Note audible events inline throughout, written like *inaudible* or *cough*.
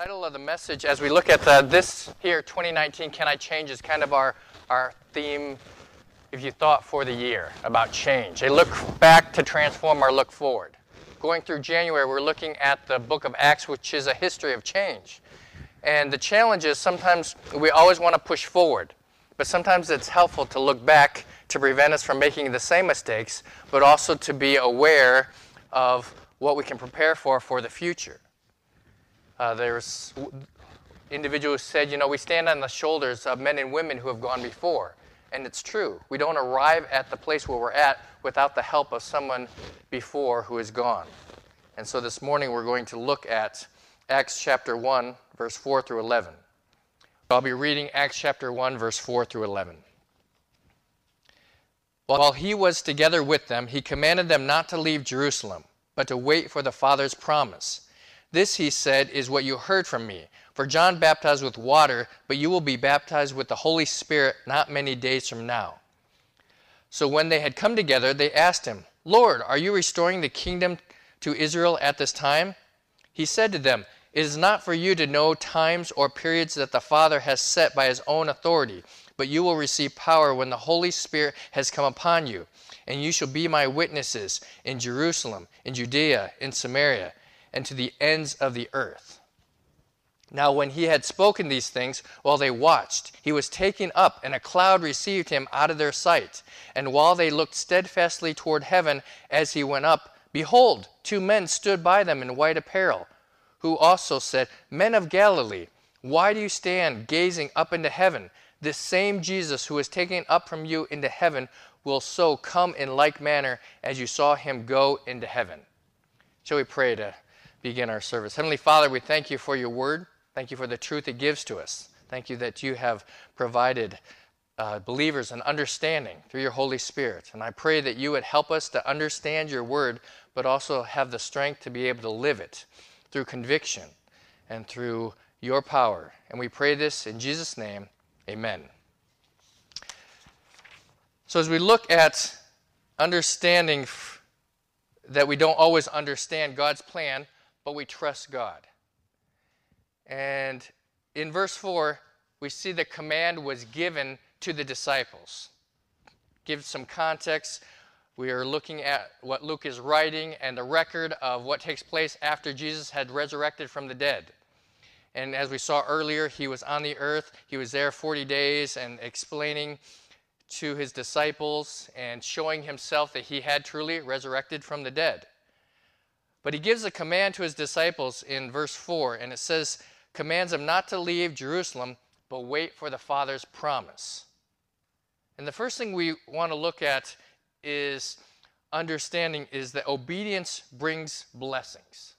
title of the message, as we look at the, this here, 2019, Can I Change, is kind of our, our theme, if you thought, for the year about change. A look back to transform our look forward. Going through January, we're looking at the book of Acts, which is a history of change. And the challenge is sometimes we always want to push forward, but sometimes it's helpful to look back to prevent us from making the same mistakes, but also to be aware of what we can prepare for for the future. Uh, there's individuals said, you know, we stand on the shoulders of men and women who have gone before. And it's true. We don't arrive at the place where we're at without the help of someone before who is gone. And so this morning we're going to look at Acts chapter 1, verse 4 through 11. I'll be reading Acts chapter 1, verse 4 through 11. While he was together with them, he commanded them not to leave Jerusalem, but to wait for the Father's promise this, he said, is what you heard from me. For John baptized with water, but you will be baptized with the Holy Spirit not many days from now. So when they had come together, they asked him, Lord, are you restoring the kingdom to Israel at this time? He said to them, It is not for you to know times or periods that the Father has set by his own authority, but you will receive power when the Holy Spirit has come upon you. And you shall be my witnesses in Jerusalem, in Judea, in Samaria and to the ends of the earth. Now, when he had spoken these things, while they watched, he was taken up, and a cloud received him out of their sight. And while they looked steadfastly toward heaven as he went up, behold, two men stood by them in white apparel, who also said, Men of Galilee, why do you stand gazing up into heaven? This same Jesus who was taken up from you into heaven will so come in like manner as you saw him go into heaven. Shall we pray to begin our service. Heavenly Father, we thank you for your word. Thank you for the truth it gives to us. Thank you that you have provided uh, believers an understanding through your Holy Spirit. And I pray that you would help us to understand your word, but also have the strength to be able to live it through conviction and through your power. And we pray this in Jesus' name. Amen. So, as we look at understanding that we don't always understand God's plan, but we trust God. And in verse 4, we see the command was given to the disciples. Give some context. We are looking at what Luke is writing and the record of what takes place after Jesus had resurrected from the dead. And as we saw earlier, he was on the earth. He was there 40 days and explaining to his disciples and showing himself that he had truly resurrected from the dead. But he gives a command to his disciples in verse 4, and it says, commands them not to leave Jerusalem, but wait for the Father's promise. And the first thing we want to look at is understanding is that obedience brings blessings.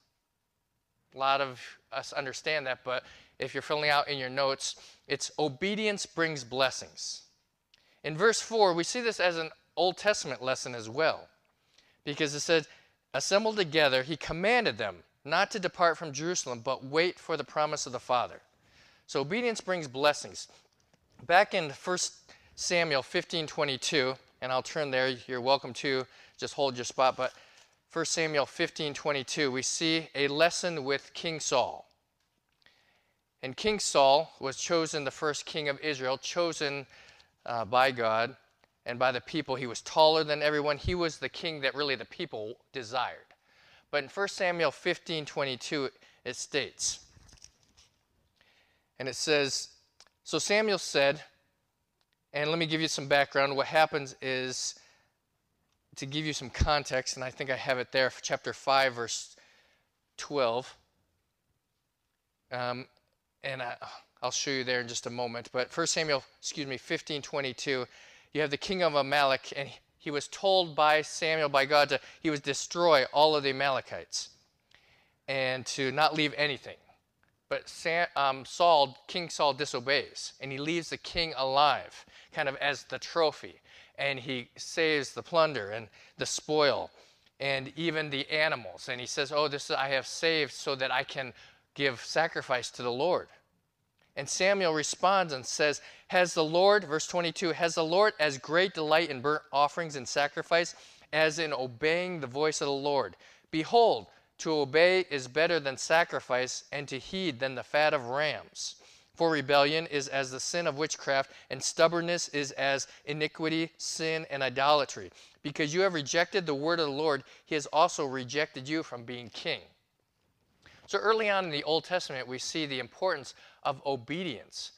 A lot of us understand that, but if you're filling out in your notes, it's obedience brings blessings. In verse 4, we see this as an Old Testament lesson as well, because it says, assembled together, he commanded them not to depart from Jerusalem, but wait for the promise of the Father. So obedience brings blessings. Back in 1 Samuel 15 22, and I'll turn there, you're welcome to just hold your spot, but 1 Samuel 15 22, we see a lesson with King Saul. And King Saul was chosen the first king of Israel, chosen uh, by God and by the people. He was taller than everyone. He was the king that really the people desired. But in 1 Samuel 15 22, it states, and it says, So Samuel said, and let me give you some background. What happens is, to give you some context, and I think I have it there, chapter 5, verse 12. Um, and I, will show you there in just a moment. But 1 Samuel, excuse me, 15 22 you have the king of Amalek, and he was told by Samuel, by God, to he was destroy all of the Amalekites and to not leave anything. But Sam, um, Saul, King Saul, disobeys, and he leaves the king alive, kind of as the trophy, and he saves the plunder and the spoil, and even the animals. And he says, "Oh, this I have saved so that I can give sacrifice to the Lord." And Samuel responds and says, Has the Lord, verse 22, has the Lord as great delight in burnt offerings and sacrifice as in obeying the voice of the Lord? Behold, To obey is better than sacrifice, and to heed than the fat of rams. For rebellion is as the sin of witchcraft, and stubbornness is as iniquity, sin, and idolatry. Because you have rejected the word of the Lord, he has also rejected you from being king. So early on in the Old Testament, we see the importance of obedience.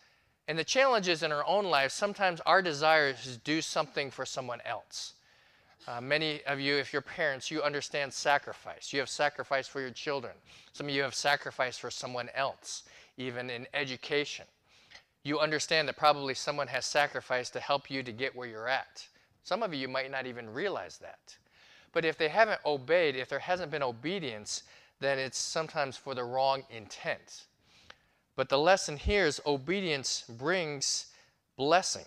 And the challenge is in our own lives, sometimes our desire is to do something for someone else. Uh, many of you, if you're parents, you understand sacrifice. You have sacrifice for your children. Some of you have sacrifice for someone else, even in education. You understand that probably someone has sacrificed to help you to get where you're at. Some of you might not even realize that. But if they haven't obeyed, if there hasn't been obedience, then it's sometimes for the wrong intent. But the lesson here is obedience brings blessing.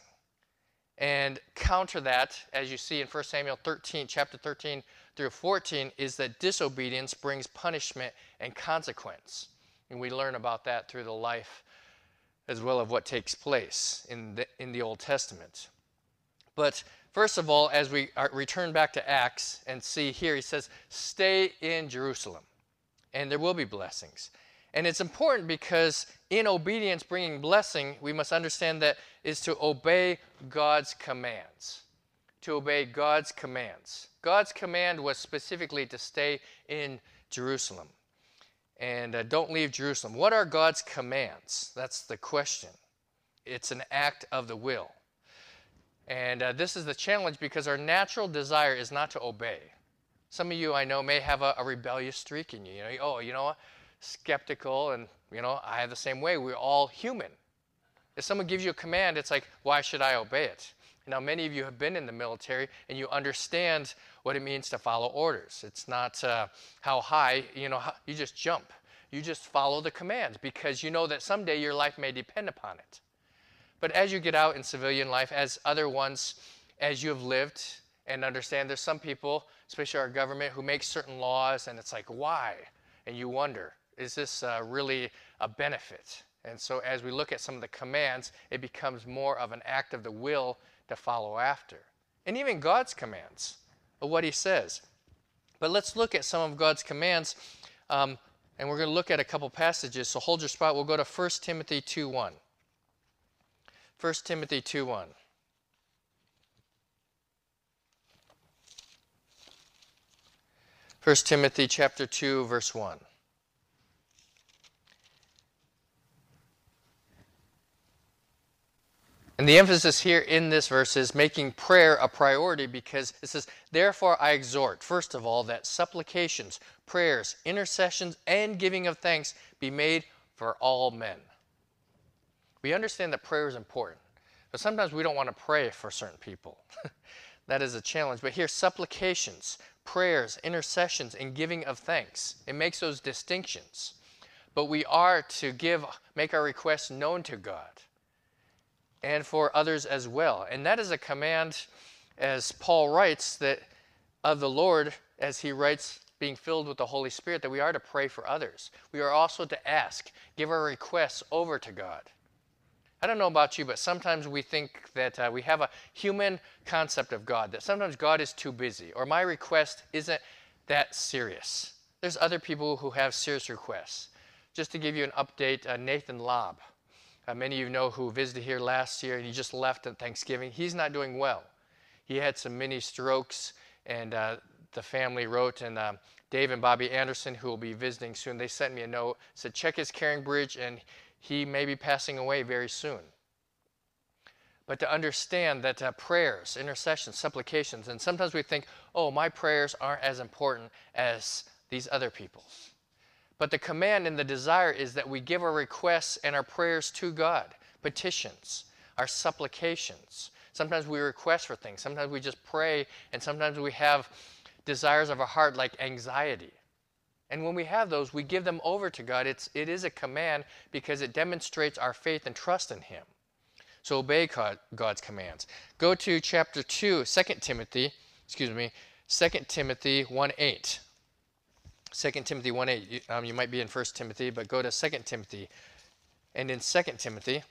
And counter that, as you see in 1 Samuel 13, chapter 13 through 14, is that disobedience brings punishment and consequence. And we learn about that through the life as well of what takes place in the, in the Old Testament. But first of all, as we return back to Acts and see here, he says, Stay in Jerusalem, and there will be blessings. And it's important because in obedience, bringing blessing, we must understand that is to obey God's commands. To obey God's commands. God's command was specifically to stay in Jerusalem and uh, don't leave Jerusalem. What are God's commands? That's the question. It's an act of the will. And uh, this is the challenge because our natural desire is not to obey. Some of you I know may have a, a rebellious streak in you. You know, oh, you know what? skeptical, and you know, I have the same way. We're all human. If someone gives you a command, it's like, why should I obey it? Now, many of you have been in the military and you understand what it means to follow orders. It's not uh, how high, you know, you just jump. You just follow the commands because you know that someday your life may depend upon it. But as you get out in civilian life, as other ones, as you have lived and understand, there's some people, especially our government, who make certain laws and it's like, why? And you wonder is this uh, really a benefit? And so as we look at some of the commands, it becomes more of an act of the will to follow after. And even God's commands of what he says. But let's look at some of God's commands. Um, and we're going to look at a couple passages. So hold your spot. We'll go to 1 Timothy 2 1. 1 Timothy 2 1. 1 Timothy chapter 2 verse 1. And the emphasis here in this verse is making prayer a priority because it says, Therefore I exhort, first of all, that supplications, prayers, intercessions, and giving of thanks be made for all men. We understand that prayer is important, but sometimes we don't want to pray for certain people. *laughs* that is a challenge. But here, supplications, prayers, intercessions, and giving of thanks. It makes those distinctions. But we are to give, make our requests known to God and for others as well. And that is a command, as Paul writes, that of the Lord, as he writes, being filled with the Holy Spirit, that we are to pray for others. We are also to ask, give our requests over to God. I don't know about you, but sometimes we think that uh, we have a human concept of God, that sometimes God is too busy, or my request isn't that serious. There's other people who have serious requests. Just to give you an update, uh, Nathan Lobb, uh, many of you know who visited here last year and he just left at Thanksgiving. He's not doing well. He had some mini strokes, and uh, the family wrote, and uh, Dave and Bobby Anderson, who will be visiting soon, they sent me a note, said, check his CaringBridge, and he may be passing away very soon. But to understand that uh, prayers, intercessions, supplications, and sometimes we think, oh, my prayers aren't as important as these other people's. But the command and the desire is that we give our requests and our prayers to God, petitions, our supplications. Sometimes we request for things, sometimes we just pray, and sometimes we have desires of our heart like anxiety. And when we have those, we give them over to God. It's, it is a command because it demonstrates our faith and trust in Him. So obey God, God's commands. Go to chapter 2, 2 Timothy, excuse me, 2 Timothy 1 8. 2 Timothy 1 8. You, um, you might be in 1 Timothy, but go to 2 Timothy. And in 2 Timothy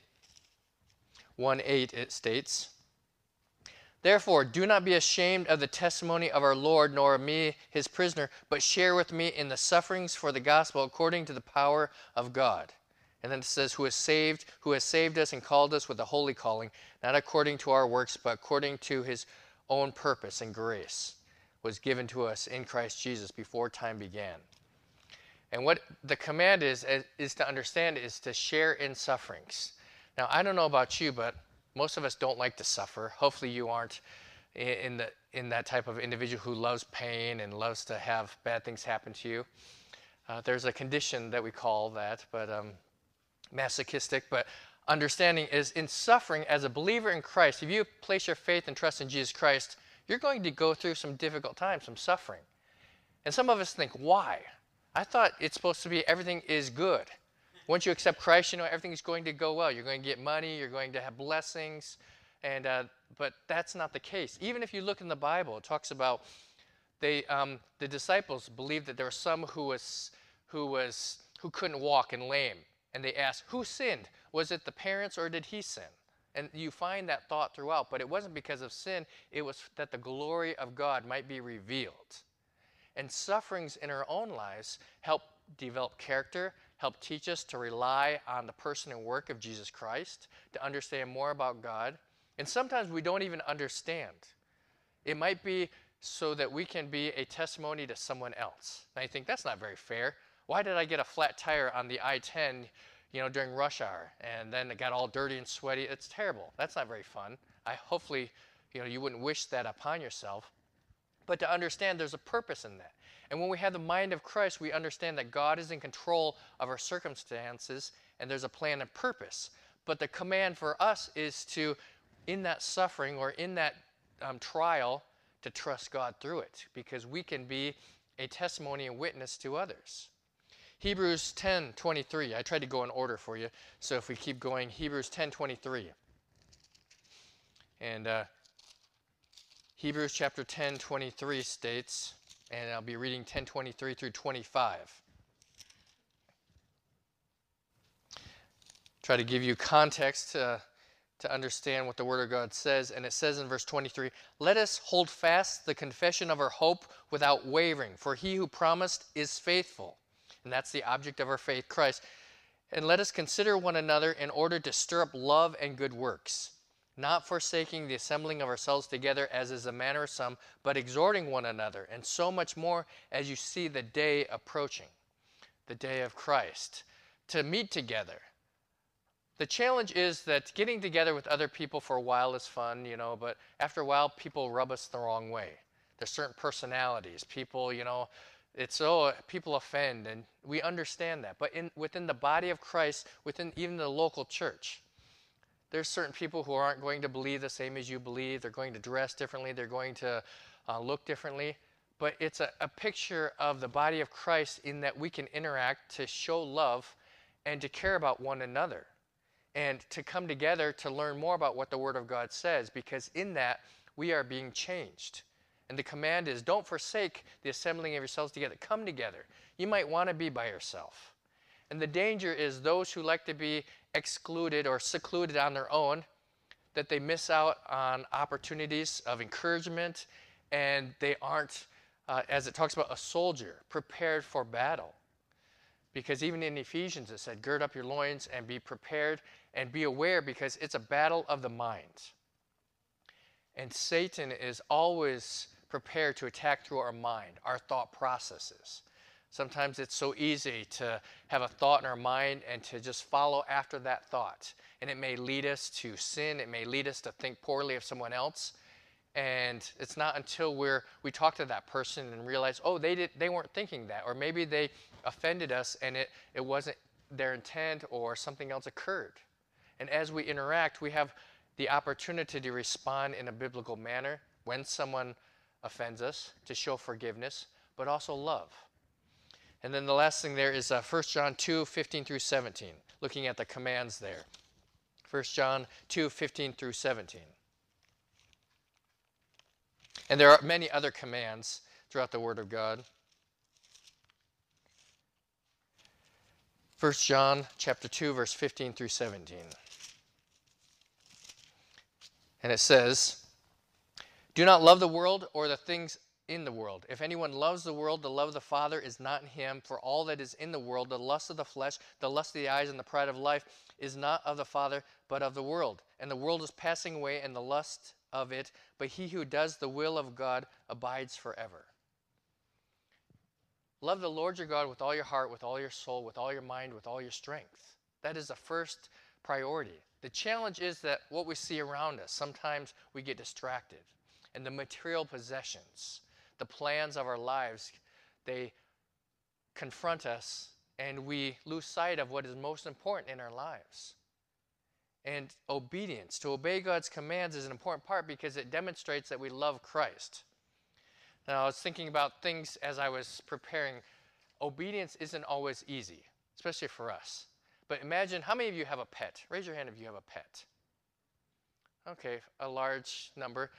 1 8, it states, Therefore, do not be ashamed of the testimony of our Lord, nor of me, his prisoner, but share with me in the sufferings for the gospel according to the power of God. And then it says, Who has saved, who has saved us and called us with a holy calling, not according to our works, but according to his own purpose and grace, was given to us in Christ Jesus before time began. And what the command is, is to understand is to share in sufferings. Now, I don't know about you, but most of us don't like to suffer. Hopefully, you aren't in, the, in that type of individual who loves pain and loves to have bad things happen to you. Uh, there's a condition that we call that, but um, masochistic. But understanding is in suffering as a believer in Christ, if you place your faith and trust in Jesus Christ, you're going to go through some difficult times, some suffering. And some of us think, why? I thought it's supposed to be everything is good once you accept Christ, you know everything's going to go well. You're going to get money. You're going to have blessings, and uh, but that's not the case. Even if you look in the Bible, it talks about they um, the disciples believed that there was some who was who was who couldn't walk and lame, and they asked, "Who sinned? Was it the parents or did he sin?" And you find that thought throughout, but it wasn't because of sin. It was that the glory of God might be revealed. And sufferings in our own lives help develop character, help teach us to rely on the person and work of Jesus Christ, to understand more about God. And sometimes we don't even understand. It might be so that we can be a testimony to someone else. And I think that's not very fair. Why did I get a flat tire on the I 10 you know, during rush hour and then it got all dirty and sweaty? It's terrible. That's not very fun. I hopefully, you know, you wouldn't wish that upon yourself. But to understand there's a purpose in that. And when we have the mind of Christ, we understand that God is in control of our circumstances and there's a plan and purpose. But the command for us is to, in that suffering or in that um, trial, to trust God through it because we can be a testimony and witness to others. Hebrews 10 23. I tried to go in order for you, so if we keep going, Hebrews 10 23. And uh, Hebrews chapter 10 23 states, and I'll be reading 1023 through 25. Try to give you context to, to understand what the Word of God says. And it says in verse 23 Let us hold fast the confession of our hope without wavering, for he who promised is faithful. And that's the object of our faith, Christ. And let us consider one another in order to stir up love and good works not forsaking the assembling of ourselves together as is the manner of some, but exhorting one another, and so much more as you see the day approaching, the day of Christ, to meet together. The challenge is that getting together with other people for a while is fun, you know, but after a while, people rub us the wrong way. There's certain personalities. People, you know, it's oh, people offend, and we understand that. But in, within the body of Christ, within even the local church, there's certain people who aren't going to believe the same as you believe. They're going to dress differently. They're going to uh, look differently. But it's a, a picture of the body of Christ in that we can interact to show love and to care about one another and to come together to learn more about what the Word of God says because in that we are being changed. And the command is don't forsake the assembling of yourselves together. Come together. You might want to be by yourself. And the danger is those who like to be excluded or secluded on their own, that they miss out on opportunities of encouragement and they aren't, uh, as it talks about, a soldier prepared for battle. Because even in Ephesians it said, gird up your loins and be prepared and be aware because it's a battle of the mind. And Satan is always prepared to attack through our mind, our thought processes. Sometimes it's so easy to have a thought in our mind and to just follow after that thought. And it may lead us to sin, it may lead us to think poorly of someone else. And it's not until we're, we talk to that person and realize, oh, they, did, they weren't thinking that. Or maybe they offended us and it, it wasn't their intent or something else occurred. And as we interact, we have the opportunity to respond in a biblical manner when someone offends us, to show forgiveness, but also love. And then the last thing there is uh, 1 John 2 15 through 17, looking at the commands there. 1 John 2 15 through 17. And there are many other commands throughout the Word of God. 1 John chapter 2 verse 15 through 17. And it says, Do not love the world or the things in the world. If anyone loves the world, the love of the Father is not in him. For all that is in the world, the lust of the flesh, the lust of the eyes, and the pride of life, is not of the Father, but of the world. And the world is passing away, and the lust of it, but he who does the will of God abides forever. Love the Lord your God with all your heart, with all your soul, with all your mind, with all your strength. That is the first priority. The challenge is that what we see around us, sometimes we get distracted. And the material possessions, the plans of our lives, they confront us and we lose sight of what is most important in our lives. And obedience, to obey God's commands, is an important part because it demonstrates that we love Christ. Now, I was thinking about things as I was preparing. Obedience isn't always easy, especially for us. But imagine how many of you have a pet? Raise your hand if you have a pet. Okay, a large number.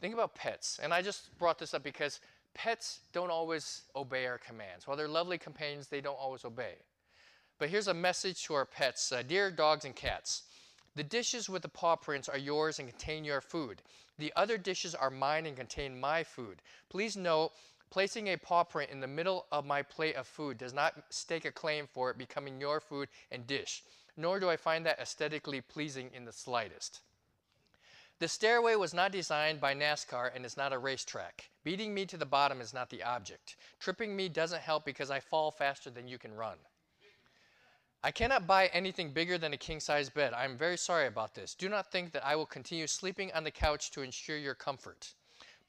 Think about pets. And I just brought this up because pets don't always obey our commands. While they're lovely companions, they don't always obey. But here's a message to our pets uh, Dear dogs and cats, the dishes with the paw prints are yours and contain your food. The other dishes are mine and contain my food. Please note, placing a paw print in the middle of my plate of food does not stake a claim for it becoming your food and dish, nor do I find that aesthetically pleasing in the slightest. The stairway was not designed by NASCAR and is not a racetrack. Beating me to the bottom is not the object. Tripping me doesn't help because I fall faster than you can run. I cannot buy anything bigger than a king size bed. I am very sorry about this. Do not think that I will continue sleeping on the couch to ensure your comfort.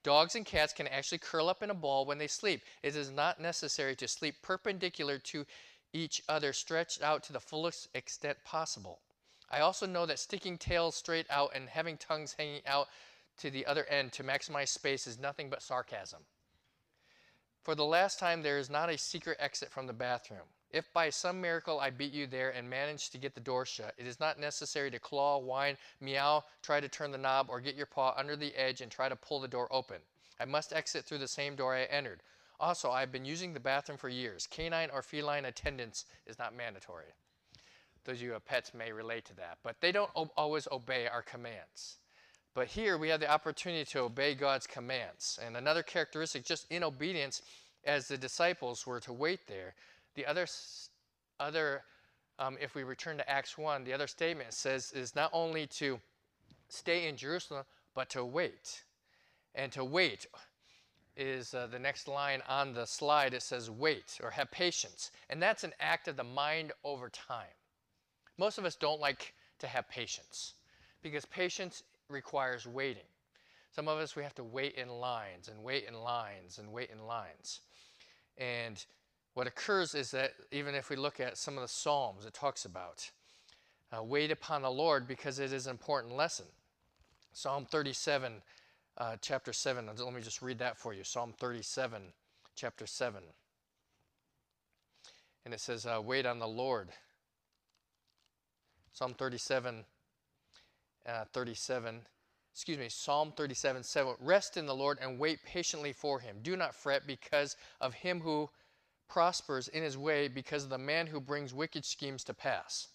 Dogs and cats can actually curl up in a ball when they sleep. It is not necessary to sleep perpendicular to each other, stretched out to the fullest extent possible. I also know that sticking tails straight out and having tongues hanging out to the other end to maximize space is nothing but sarcasm. For the last time, there is not a secret exit from the bathroom. If by some miracle I beat you there and manage to get the door shut, it is not necessary to claw, whine, meow, try to turn the knob, or get your paw under the edge and try to pull the door open. I must exit through the same door I entered. Also, I've been using the bathroom for years. Canine or feline attendance is not mandatory. Those of you who have pets may relate to that, but they don't always obey our commands. But here we have the opportunity to obey God's commands. And another characteristic, just in obedience, as the disciples were to wait there, the other, other um, if we return to Acts 1, the other statement says is not only to stay in Jerusalem, but to wait. And to wait is uh, the next line on the slide. It says, wait or have patience. And that's an act of the mind over time. Most of us don't like to have patience because patience requires waiting. Some of us, we have to wait in lines and wait in lines and wait in lines. And what occurs is that even if we look at some of the Psalms, it talks about uh, wait upon the Lord because it is an important lesson. Psalm 37, uh, chapter 7. Let me just read that for you. Psalm 37, chapter 7. And it says, uh, Wait on the Lord. Psalm 37, uh, 37 excuse me, Psalm 37 7. Rest in the Lord and wait patiently for him. Do not fret because of him who prospers in his way because of the man who brings wicked schemes to pass.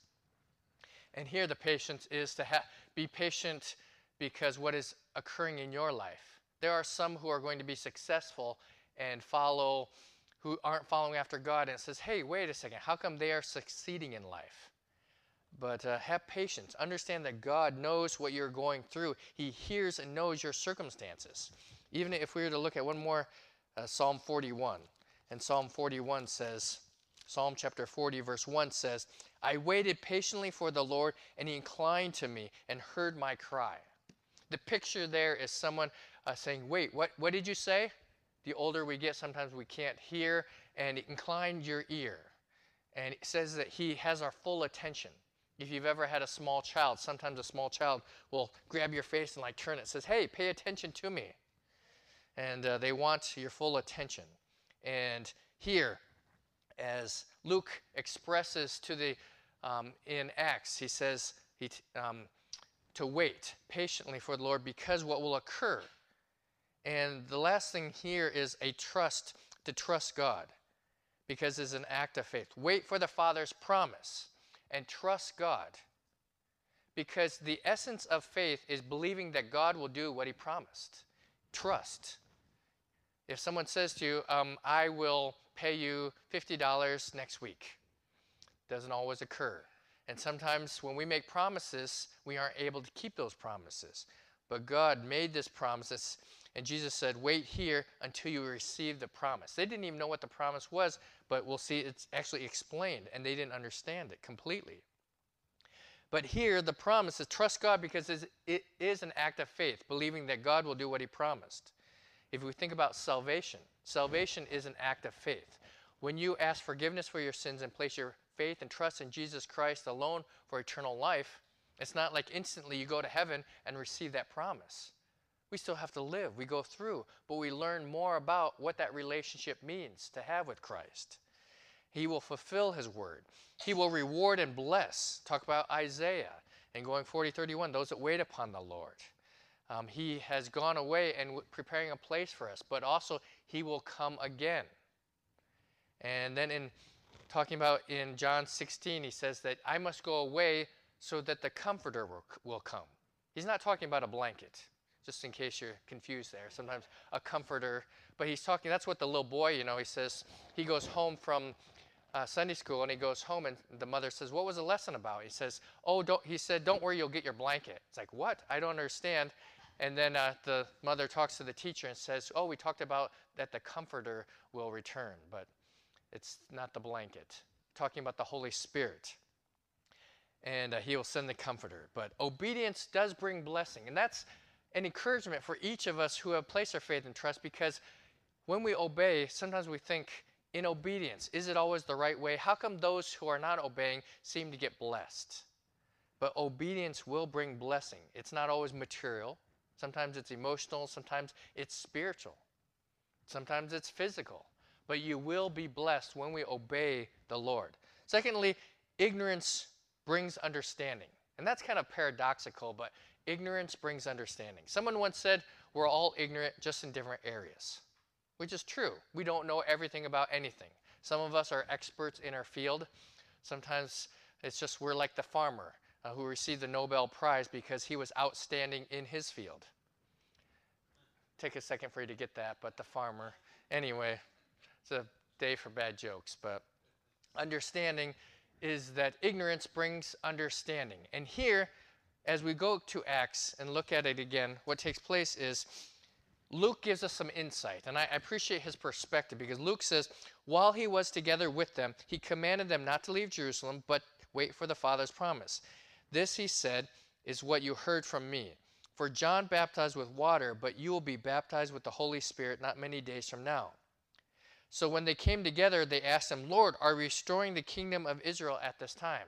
And here the patience is to ha- be patient because what is occurring in your life. There are some who are going to be successful and follow, who aren't following after God, and it says, hey, wait a second, how come they are succeeding in life? But uh, have patience. Understand that God knows what you're going through. He hears and knows your circumstances. Even if we were to look at one more, uh, Psalm 41. And Psalm 41 says, Psalm chapter 40, verse 1 says, I waited patiently for the Lord, and he inclined to me and heard my cry. The picture there is someone uh, saying, Wait, what, what did you say? The older we get, sometimes we can't hear, and he inclined your ear. And it says that he has our full attention. If you've ever had a small child, sometimes a small child will grab your face and like turn it, says, Hey, pay attention to me. And uh, they want your full attention. And here, as Luke expresses to the um, in Acts, he says he, um, to wait patiently for the Lord because what will occur. And the last thing here is a trust to trust God because it's an act of faith. Wait for the Father's promise and trust God because the essence of faith is believing that God will do what he promised. trust. If someone says to you, um, I will pay you $50 next week, doesn't always occur. And sometimes when we make promises, we aren't able to keep those promises. But God made this promise, and Jesus said, Wait here until you receive the promise. They didn't even know what the promise was, but we'll see it's actually explained, and they didn't understand it completely. But here, the promise is trust God because it is an act of faith, believing that God will do what He promised. If we think about salvation, salvation is an act of faith. When you ask forgiveness for your sins and place your faith and trust in Jesus Christ alone for eternal life, it's not like instantly you go to heaven and receive that promise. We still have to live. We go through, but we learn more about what that relationship means to have with Christ. He will fulfill his word. He will reward and bless. Talk about Isaiah and going 40, 31, those that wait upon the Lord. Um, he has gone away and preparing a place for us, but also he will come again. And then in talking about in John 16, he says that I must go away so that the Comforter will, will come. He's not talking about a blanket, just in case you're confused there. Sometimes a comforter, but he's talking, that's what the little boy, you know, he says, he goes home from uh, Sunday school and he goes home and the mother says, What was the lesson about? He says, Oh, don't, he said, Don't worry, you'll get your blanket. It's like, What? I don't understand. And then uh, the mother talks to the teacher and says, Oh, we talked about that the comforter will return, but it's not the blanket. Talking about the Holy Spirit and uh, he will send the comforter. But obedience does bring blessing. And that's an encouragement for each of us who have placed our faith and trust because when we obey, sometimes we think, in obedience, is it always the right way? How come those who are not obeying seem to get blessed? But obedience will bring blessing. It's not always material. Sometimes it's emotional, sometimes it's spiritual, sometimes it's physical. But you will be blessed when we obey the Lord. Secondly, ignorance brings understanding. And that's kind of paradoxical, but ignorance brings understanding. Someone once said, We're all ignorant just in different areas, which is true. We don't know everything about anything. Some of us are experts in our field. Sometimes it's just we're like the farmer uh, who received the Nobel Prize because he was outstanding in his field. Take a second for you to get that, but the farmer. Anyway, it's a day for bad jokes, but understanding is that ignorance brings understanding. And here, as we go to Acts and look at it again, what takes place is Luke gives us some insight. And I appreciate his perspective because Luke says, while he was together with them, he commanded them not to leave Jerusalem, but wait for the Father's promise. This, he said, is what you heard from me. For John baptized with water, but you will be baptized with the Holy Spirit not many days from now. So when they came together, they asked him, Lord, are we restoring the kingdom of Israel at this time?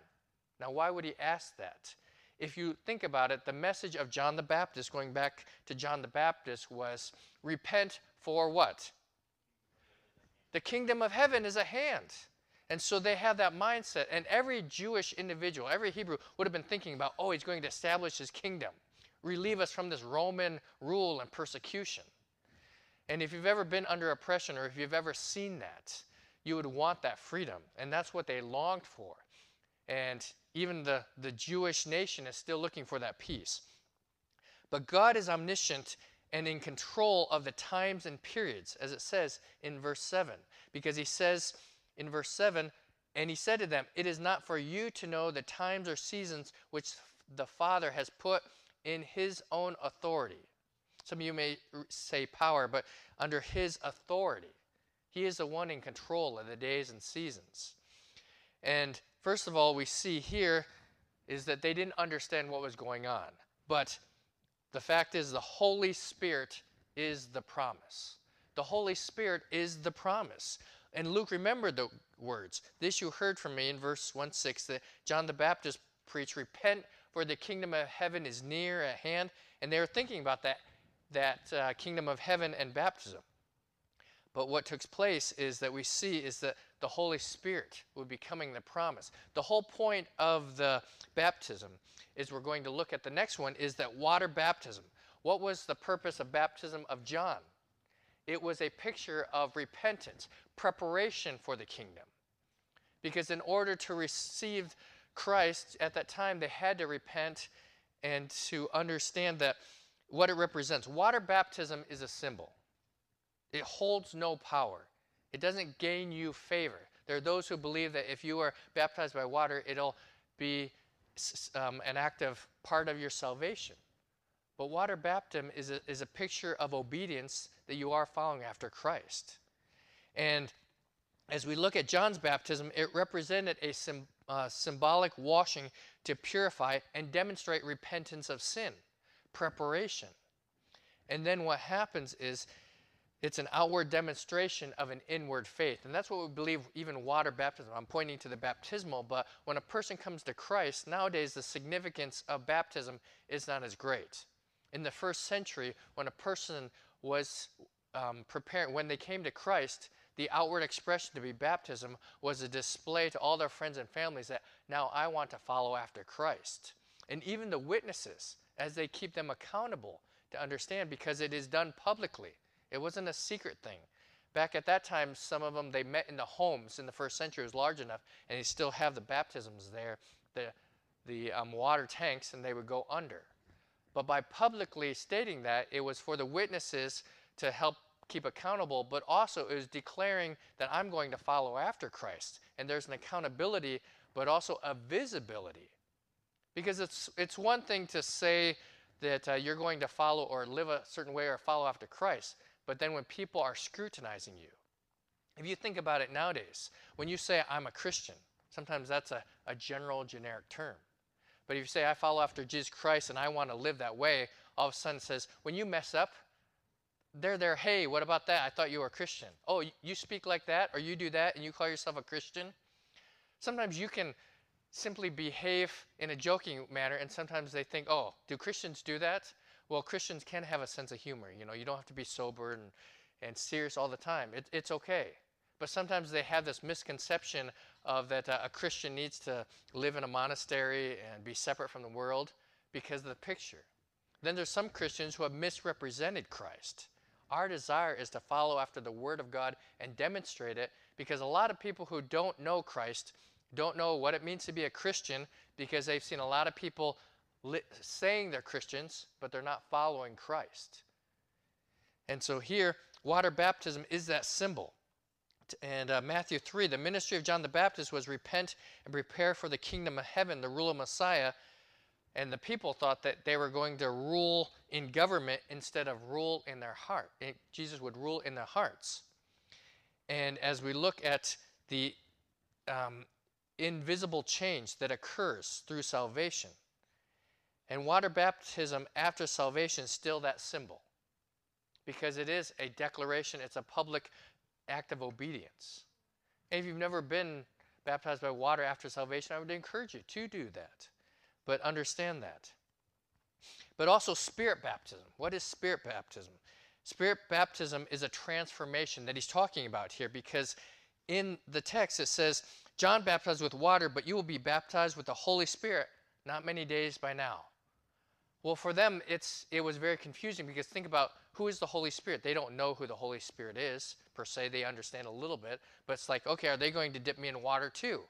Now, why would he ask that? If you think about it, the message of John the Baptist, going back to John the Baptist, was repent for what? The kingdom of heaven is at hand. And so they have that mindset. And every Jewish individual, every Hebrew would have been thinking about, oh, he's going to establish his kingdom, relieve us from this Roman rule and persecution. And if you've ever been under oppression or if you've ever seen that, you would want that freedom. And that's what they longed for. And even the, the Jewish nation is still looking for that peace. But God is omniscient and in control of the times and periods, as it says in verse 7. Because he says in verse 7, and he said to them, It is not for you to know the times or seasons which the Father has put in his own authority. Some of you may say power, but under his authority. He is the one in control of the days and seasons. And first of all, we see here is that they didn't understand what was going on. But the fact is, the Holy Spirit is the promise. The Holy Spirit is the promise. And Luke remembered the words. This you heard from me in verse 1 6 that John the Baptist preached, Repent, for the kingdom of heaven is near at hand. And they were thinking about that that uh, kingdom of heaven and baptism. But what took place is that we see is that the Holy Spirit would be coming the promise. The whole point of the baptism is we're going to look at the next one is that water baptism. What was the purpose of baptism of John? It was a picture of repentance, preparation for the kingdom. Because in order to receive Christ at that time, they had to repent and to understand that what it represents. Water baptism is a symbol, it holds no power, it doesn't gain you favor. There are those who believe that if you are baptized by water, it'll be um, an active part of your salvation. But water baptism is a, is a picture of obedience that you are following after Christ. And as we look at John's baptism, it represented a sim, uh, symbolic washing to purify and demonstrate repentance of sin, preparation. And then what happens is it's an outward demonstration of an inward faith. And that's what we believe even water baptism. I'm pointing to the baptismal, but when a person comes to Christ, nowadays the significance of baptism is not as great. In the first century, when a person was um, preparing, when they came to Christ, the outward expression to be baptism was a display to all their friends and families that now I want to follow after Christ. And even the witnesses, as they keep them accountable to understand, because it is done publicly. It wasn't a secret thing. Back at that time, some of them they met in the homes in the first century. It was large enough, and they still have the baptisms there, the the um, water tanks, and they would go under. But by publicly stating that, it was for the witnesses to help keep accountable, but also it was declaring that I'm going to follow after Christ. And there's an accountability, but also a visibility. Because it's, it's one thing to say that uh, you're going to follow or live a certain way or follow after Christ, but then when people are scrutinizing you, if you think about it nowadays, when you say, I'm a Christian, sometimes that's a, a general, generic term. But if you say, I follow after Jesus Christ and I want to live that way, all of a sudden says, when you mess up, they're there, hey, what about that? I thought you were a Christian. Oh, you speak like that, or you do that, and you call yourself a Christian? Sometimes you can simply behave in a joking manner, and sometimes they think, oh, do Christians do that? Well, Christians can have a sense of humor. You know, you don't have to be sober and, and serious all the time. It, it's okay. But sometimes they have this misconception of that uh, a Christian needs to live in a monastery and be separate from the world because of the picture. Then there's some Christians who have misrepresented Christ. Our desire is to follow after the Word of God and demonstrate it because a lot of people who don't know Christ don't know what it means to be a Christian because they've seen a lot of people saying they're Christians, but they're not following Christ. And so here, water baptism is that symbol. And uh, Matthew 3, the ministry of John the Baptist was repent and prepare for the kingdom of heaven, the rule of Messiah. And the people thought that they were going to rule in government instead of rule in their heart. Jesus would rule in their hearts. And as we look at the um, invisible change that occurs through salvation, and water baptism after salvation is still that symbol because it is a declaration, it's a public act of obedience. And if you've never been baptized by water after salvation, I would encourage you to do that. But understand that. But also, spirit baptism. What is spirit baptism? Spirit baptism is a transformation that he's talking about here because in the text it says, John baptized with water, but you will be baptized with the Holy Spirit not many days by now. Well, for them, it's, it was very confusing because think about who is the Holy Spirit? They don't know who the Holy Spirit is, per se. They understand a little bit, but it's like, okay, are they going to dip me in water too?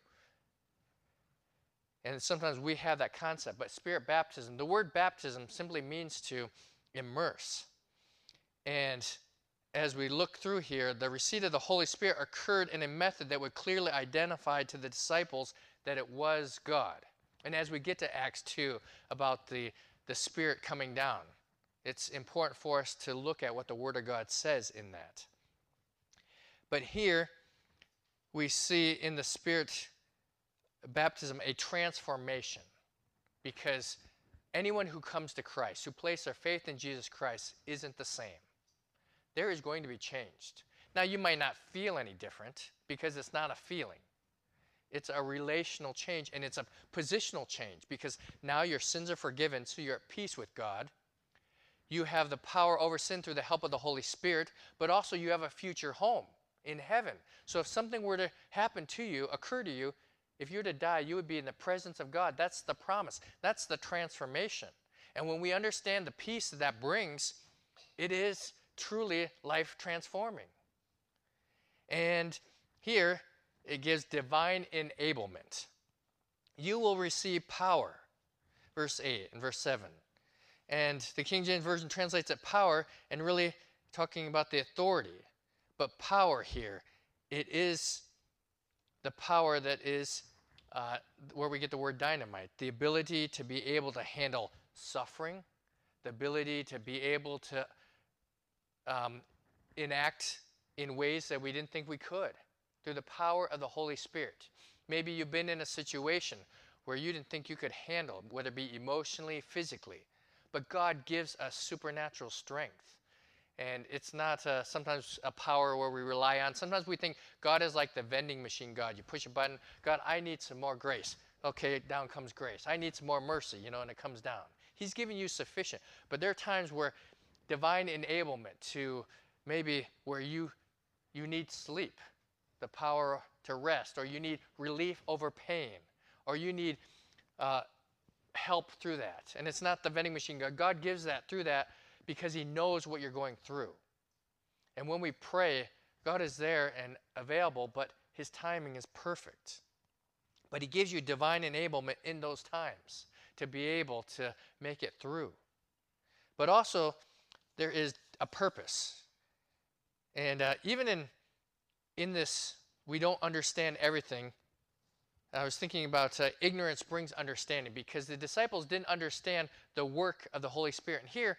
And sometimes we have that concept, but spirit baptism, the word baptism simply means to immerse. And as we look through here, the receipt of the Holy Spirit occurred in a method that would clearly identify to the disciples that it was God. And as we get to Acts 2 about the the Spirit coming down. It's important for us to look at what the Word of God says in that. But here, we see in the Spirit baptism a transformation because anyone who comes to Christ, who places their faith in Jesus Christ, isn't the same. There is going to be changed. Now, you might not feel any different because it's not a feeling. It's a relational change and it's a positional change because now your sins are forgiven, so you're at peace with God. You have the power over sin through the help of the Holy Spirit, but also you have a future home in heaven. So if something were to happen to you, occur to you, if you were to die, you would be in the presence of God. That's the promise, that's the transformation. And when we understand the peace that that brings, it is truly life transforming. And here, it gives divine enablement. You will receive power, verse 8 and verse 7. And the King James Version translates it power and really talking about the authority. But power here, it is the power that is uh, where we get the word dynamite the ability to be able to handle suffering, the ability to be able to um, enact in ways that we didn't think we could through the power of the Holy Spirit. Maybe you've been in a situation where you didn't think you could handle, whether it be emotionally, physically. But God gives us supernatural strength. And it's not uh, sometimes a power where we rely on. Sometimes we think God is like the vending machine God. You push a button, God, I need some more grace. Okay, down comes grace. I need some more mercy, you know, and it comes down. He's giving you sufficient. But there are times where divine enablement to maybe where you you need sleep, the power to rest, or you need relief over pain, or you need uh, help through that. And it's not the vending machine God. Gives that through that because He knows what you're going through. And when we pray, God is there and available, but His timing is perfect. But He gives you divine enablement in those times to be able to make it through. But also, there is a purpose. And uh, even in, in this, we don't understand everything. I was thinking about uh, ignorance brings understanding because the disciples didn't understand the work of the Holy Spirit. And here,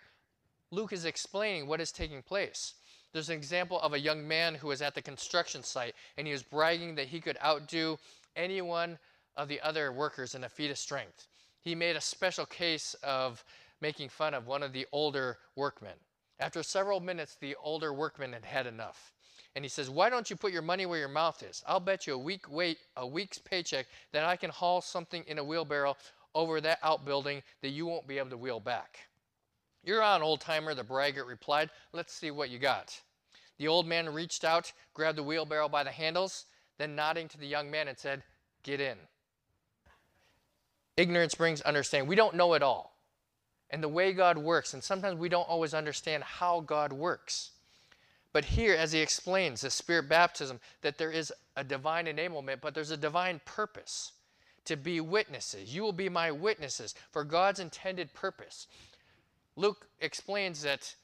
Luke is explaining what is taking place. There's an example of a young man who was at the construction site and he was bragging that he could outdo any one of the other workers in a feat of strength. He made a special case of making fun of one of the older workmen. After several minutes, the older workman had had enough. And he says, Why don't you put your money where your mouth is? I'll bet you a week wait, a week's paycheck that I can haul something in a wheelbarrow over that outbuilding that you won't be able to wheel back. You're on, old timer, the braggart replied. Let's see what you got. The old man reached out, grabbed the wheelbarrow by the handles, then nodding to the young man and said, Get in. Ignorance brings understanding. We don't know it all and the way God works, and sometimes we don't always understand how God works. But here, as he explains the Spirit baptism, that there is a divine enablement, but there's a divine purpose to be witnesses. You will be my witnesses for God's intended purpose. Luke explains that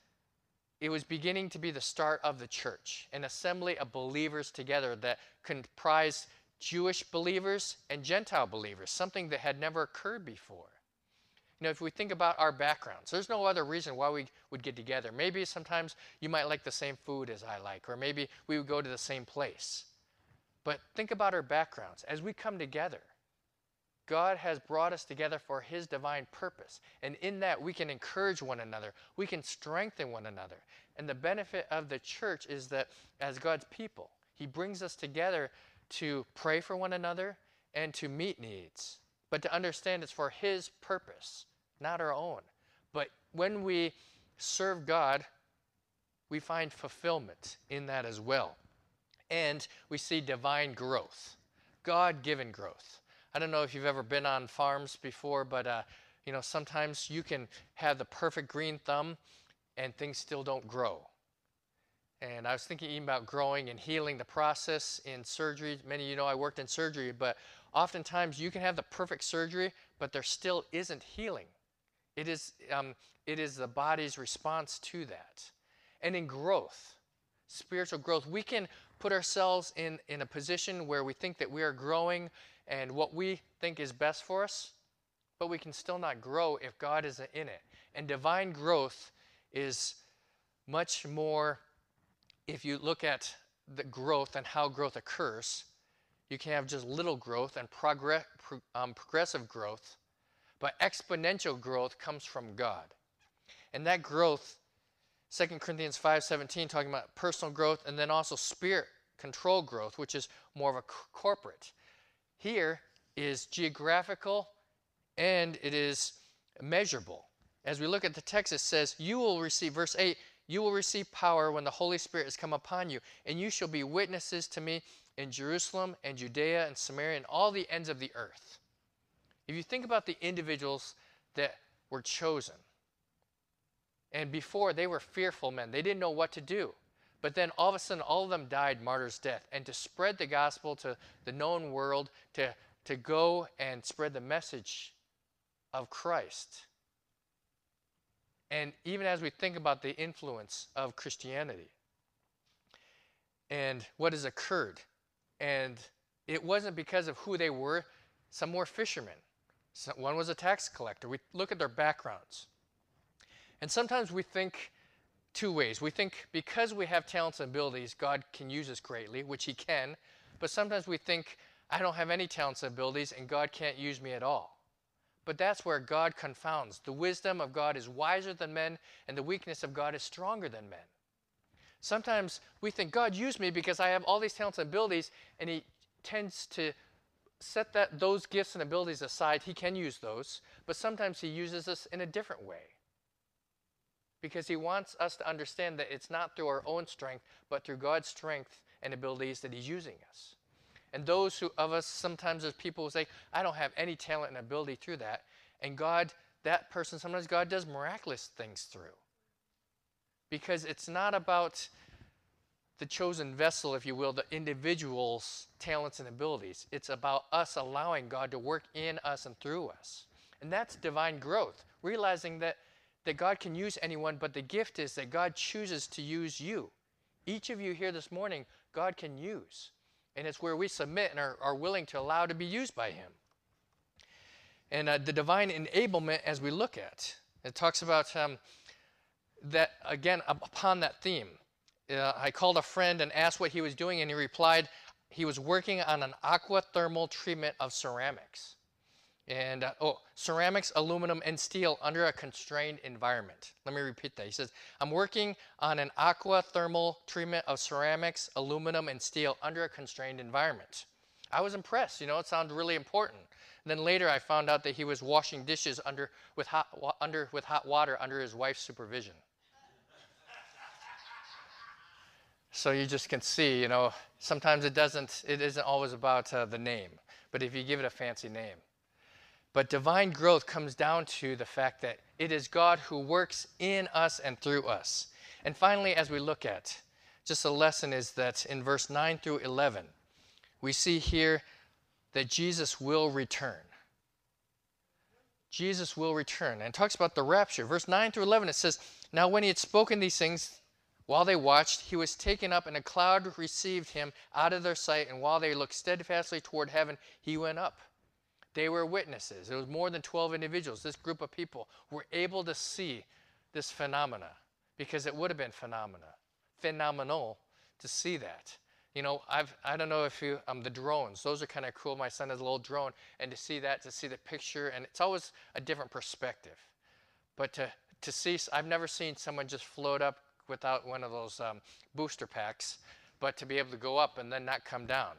it was beginning to be the start of the church, an assembly of believers together that comprised Jewish believers and Gentile believers, something that had never occurred before. You know, if we think about our backgrounds, there's no other reason why we would get together. Maybe sometimes you might like the same food as I like, or maybe we would go to the same place. But think about our backgrounds. As we come together, God has brought us together for His divine purpose. And in that, we can encourage one another, we can strengthen one another. And the benefit of the church is that as God's people, He brings us together to pray for one another and to meet needs, but to understand it's for His purpose not our own. But when we serve God, we find fulfillment in that as well. And we see divine growth, God given growth. I don't know if you've ever been on farms before, but uh, you know sometimes you can have the perfect green thumb and things still don't grow. And I was thinking even about growing and healing the process in surgery. Many of you know I worked in surgery, but oftentimes you can have the perfect surgery, but there still isn't healing. It is, um, it is the body's response to that. And in growth, spiritual growth, we can put ourselves in, in a position where we think that we are growing and what we think is best for us, but we can still not grow if God isn't in it. And divine growth is much more, if you look at the growth and how growth occurs, you can have just little growth and progress, um, progressive growth but exponential growth comes from God. And that growth, 2 Corinthians 5:17 talking about personal growth and then also spirit control growth, which is more of a corporate. Here is geographical and it is measurable. As we look at the text, it says, You will receive, verse 8, you will receive power when the Holy Spirit has come upon you, and you shall be witnesses to me in Jerusalem and Judea and Samaria and all the ends of the earth. If you think about the individuals that were chosen, and before they were fearful men, they didn't know what to do. But then all of a sudden, all of them died martyr's death. And to spread the gospel to the known world, to, to go and spread the message of Christ, And even as we think about the influence of Christianity and what has occurred, and it wasn't because of who they were, some were fishermen, one was a tax collector. We look at their backgrounds. And sometimes we think two ways. We think because we have talents and abilities, God can use us greatly, which He can. But sometimes we think, I don't have any talents and abilities, and God can't use me at all. But that's where God confounds. The wisdom of God is wiser than men, and the weakness of God is stronger than men. Sometimes we think God used me because I have all these talents and abilities, and He tends to set that those gifts and abilities aside. He can use those, but sometimes He uses us in a different way. Because He wants us to understand that it's not through our own strength, but through God's strength and abilities that He's using us. And those who, of us, sometimes there's people who say, I don't have any talent and ability through that. And God, that person, sometimes God does miraculous things through. Because it's not about the chosen vessel, if you will, the individual's talents and abilities. It's about us allowing God to work in us and through us. And that's divine growth, realizing that, that God can use anyone, but the gift is that God chooses to use you. Each of you here this morning, God can use. And it's where we submit and are, are willing to allow to be used by Him. And uh, the divine enablement, as we look at, it talks about um, that, again, upon that theme. Uh, I called a friend and asked what he was doing, and he replied he was working on an aqua thermal treatment of ceramics and uh, oh, ceramics, aluminum, and steel under a constrained environment. Let me repeat that. He says, I'm working on an aqua thermal treatment of ceramics, aluminum, and steel under a constrained environment. I was impressed. You know, it sounded really important. And then later, I found out that he was washing dishes under with hot under with hot water under his wife's supervision. So you just can see, you know, sometimes it doesn't. It isn't always about uh, the name, but if you give it a fancy name. But divine growth comes down to the fact that it is God who works in us and through us. And finally, as we look at, just a lesson is that in verse 9 through 11, we see here that Jesus will return. Jesus will return. And talks about the rapture. Verse 9 through 11, it says, Now when he had spoken these things, while they watched, he was taken up, and a cloud received him out of their sight. And while they looked steadfastly toward heaven, he went up. They were witnesses. It was more than 12 individuals. This group of people were able to see this phenomena because it would have been phenomena, phenomenal to see that. You know, I've, I don't know if you, um, the drones, those are kind of cool. My son has a little drone, and to see that, to see the picture, and it's always a different perspective. But to, to see, I've never seen someone just float up without one of those um, booster packs, but to be able to go up and then not come down.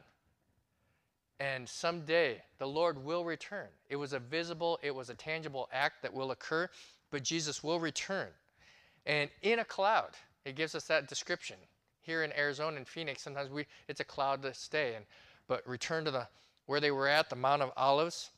And someday the Lord will return. It was a visible, it was a tangible act that will occur, but Jesus will return. And in a cloud, it gives us that description. Here in Arizona and Phoenix, sometimes we it's a cloudless day, and but return to the where they were at, the Mount of Olives.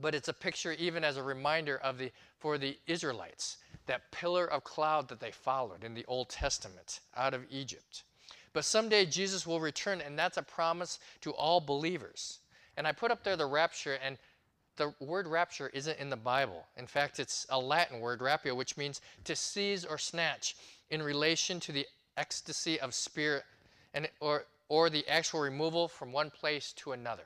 But it's a picture even as a reminder of the for the Israelites, that pillar of cloud that they followed in the Old Testament out of Egypt. But someday Jesus will return, and that's a promise to all believers. And I put up there the rapture, and the word rapture isn't in the Bible. In fact, it's a Latin word, rapio, which means to seize or snatch in relation to the ecstasy of spirit and, or, or the actual removal from one place to another.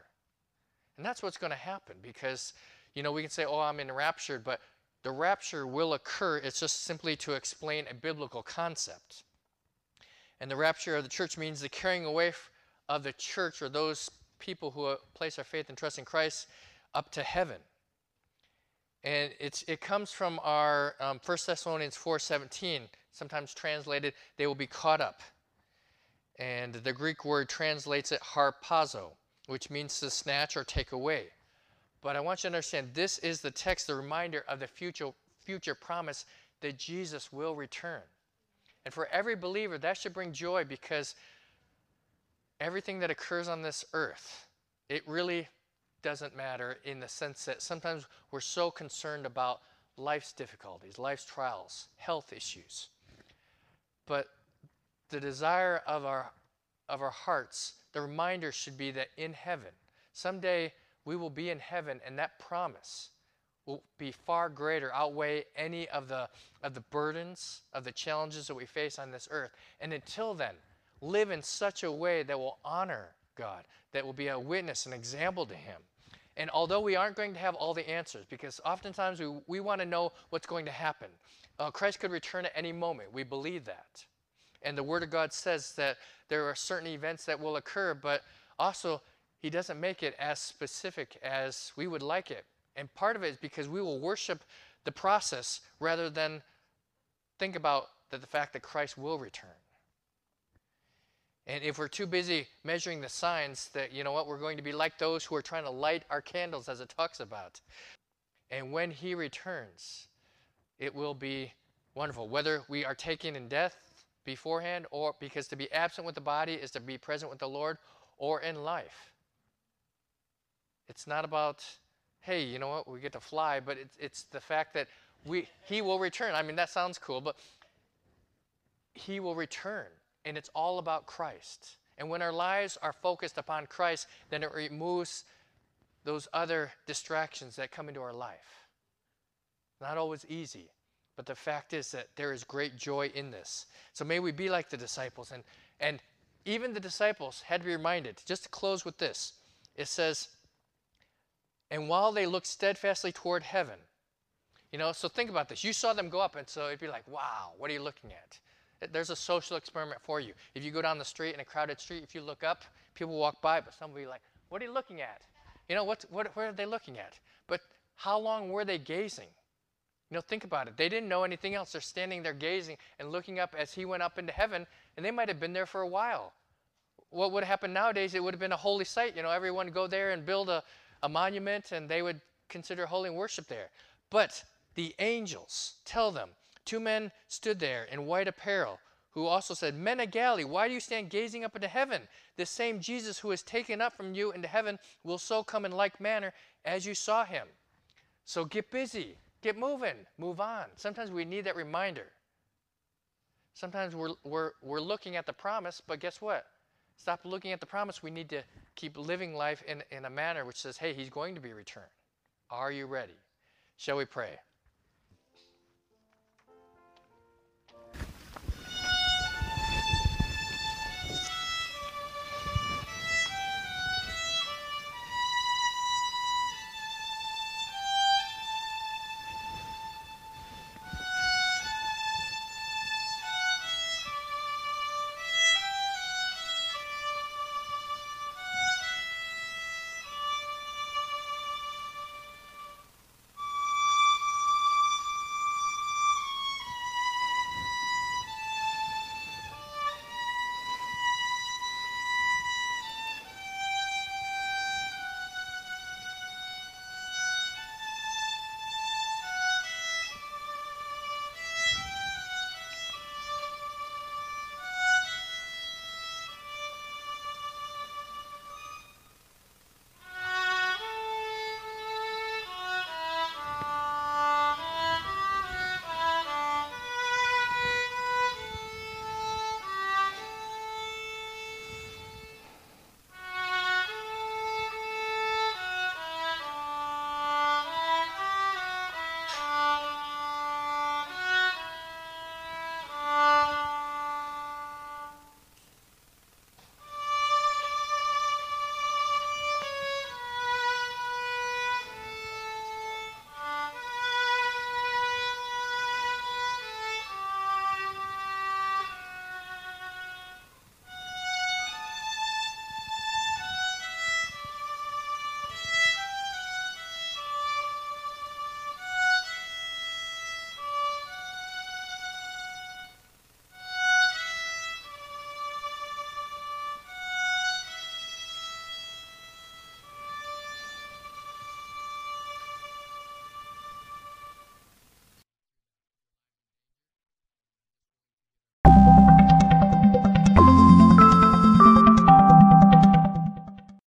And that's what's going to happen because, you know, we can say, oh, I'm enraptured, but the rapture will occur. It's just simply to explain a biblical concept. And the rapture of the church means the carrying away of the church or those people who place their faith and trust in Christ up to heaven. And it's, it comes from our um, 1 Thessalonians 4.17, sometimes translated, they will be caught up. And the Greek word translates it harpazo, which means to snatch or take away. But I want you to understand this is the text, the reminder of the future, future promise that Jesus will return. And for every believer, that should bring joy because everything that occurs on this earth, it really doesn't matter in the sense that sometimes we're so concerned about life's difficulties, life's trials, health issues. But the desire of our, of our hearts, the reminder should be that in heaven, someday we will be in heaven, and that promise will be far greater, outweigh any of the, of the burdens, of the challenges that we face on this earth. And until then, live in such a way that will honor God, that will be a witness, an example to Him. And although we aren't going to have all the answers, because oftentimes we, we want to know what's going to happen, uh, Christ could return at any moment. We believe that. And the Word of God says that there are certain events that will occur, but also He doesn't make it as specific as we would like it. And part of it is because we will worship the process rather than think about the, the fact that Christ will return. And if we're too busy measuring the signs, that, you know what, we're going to be like those who are trying to light our candles, as it talks about. And when He returns, it will be wonderful. Whether we are taken in death beforehand, or because to be absent with the body is to be present with the Lord, or in life. It's not about, hey, you know what, we get to fly, but it's, it's the fact that we, He will return. I mean, that sounds cool, but He will return and it's all about Christ. And when our lives are focused upon Christ, then it removes those other distractions that come into our life. Not always easy, but the fact is that there is great joy in this. So may we be like the disciples. And, and even the disciples had to be reminded, just to close with this, it says, And while they looked steadfastly toward heaven, you know, so think about this. You saw them go up, and so it'd be like, wow, what are you looking at? There's a social experiment for you. If you go down the street in a crowded street, if you look up, people walk by, but some will be like, What are you looking at? You know, what, what, what are they looking at? But how long were they gazing? You know, think about it. They didn't know anything else. They're standing there gazing and looking up as he went up into heaven, and they might have been there for a while. What would happen nowadays, it would have been a holy site. You know, everyone go there and build a, a monument, and they would consider holy worship there. But the angels tell them, Two men stood there in white apparel, who also said, Men of Galilee, why do you stand gazing up into heaven? This same Jesus who is taken up from you into heaven will so come in like manner as you saw him. So get busy, get moving, move on. Sometimes we need that reminder. Sometimes we're, we're, we're looking at the promise, but guess what? Stop looking at the promise. We need to keep living life in, in a manner which says, hey, he's going to be returned. Are you ready? Shall we pray?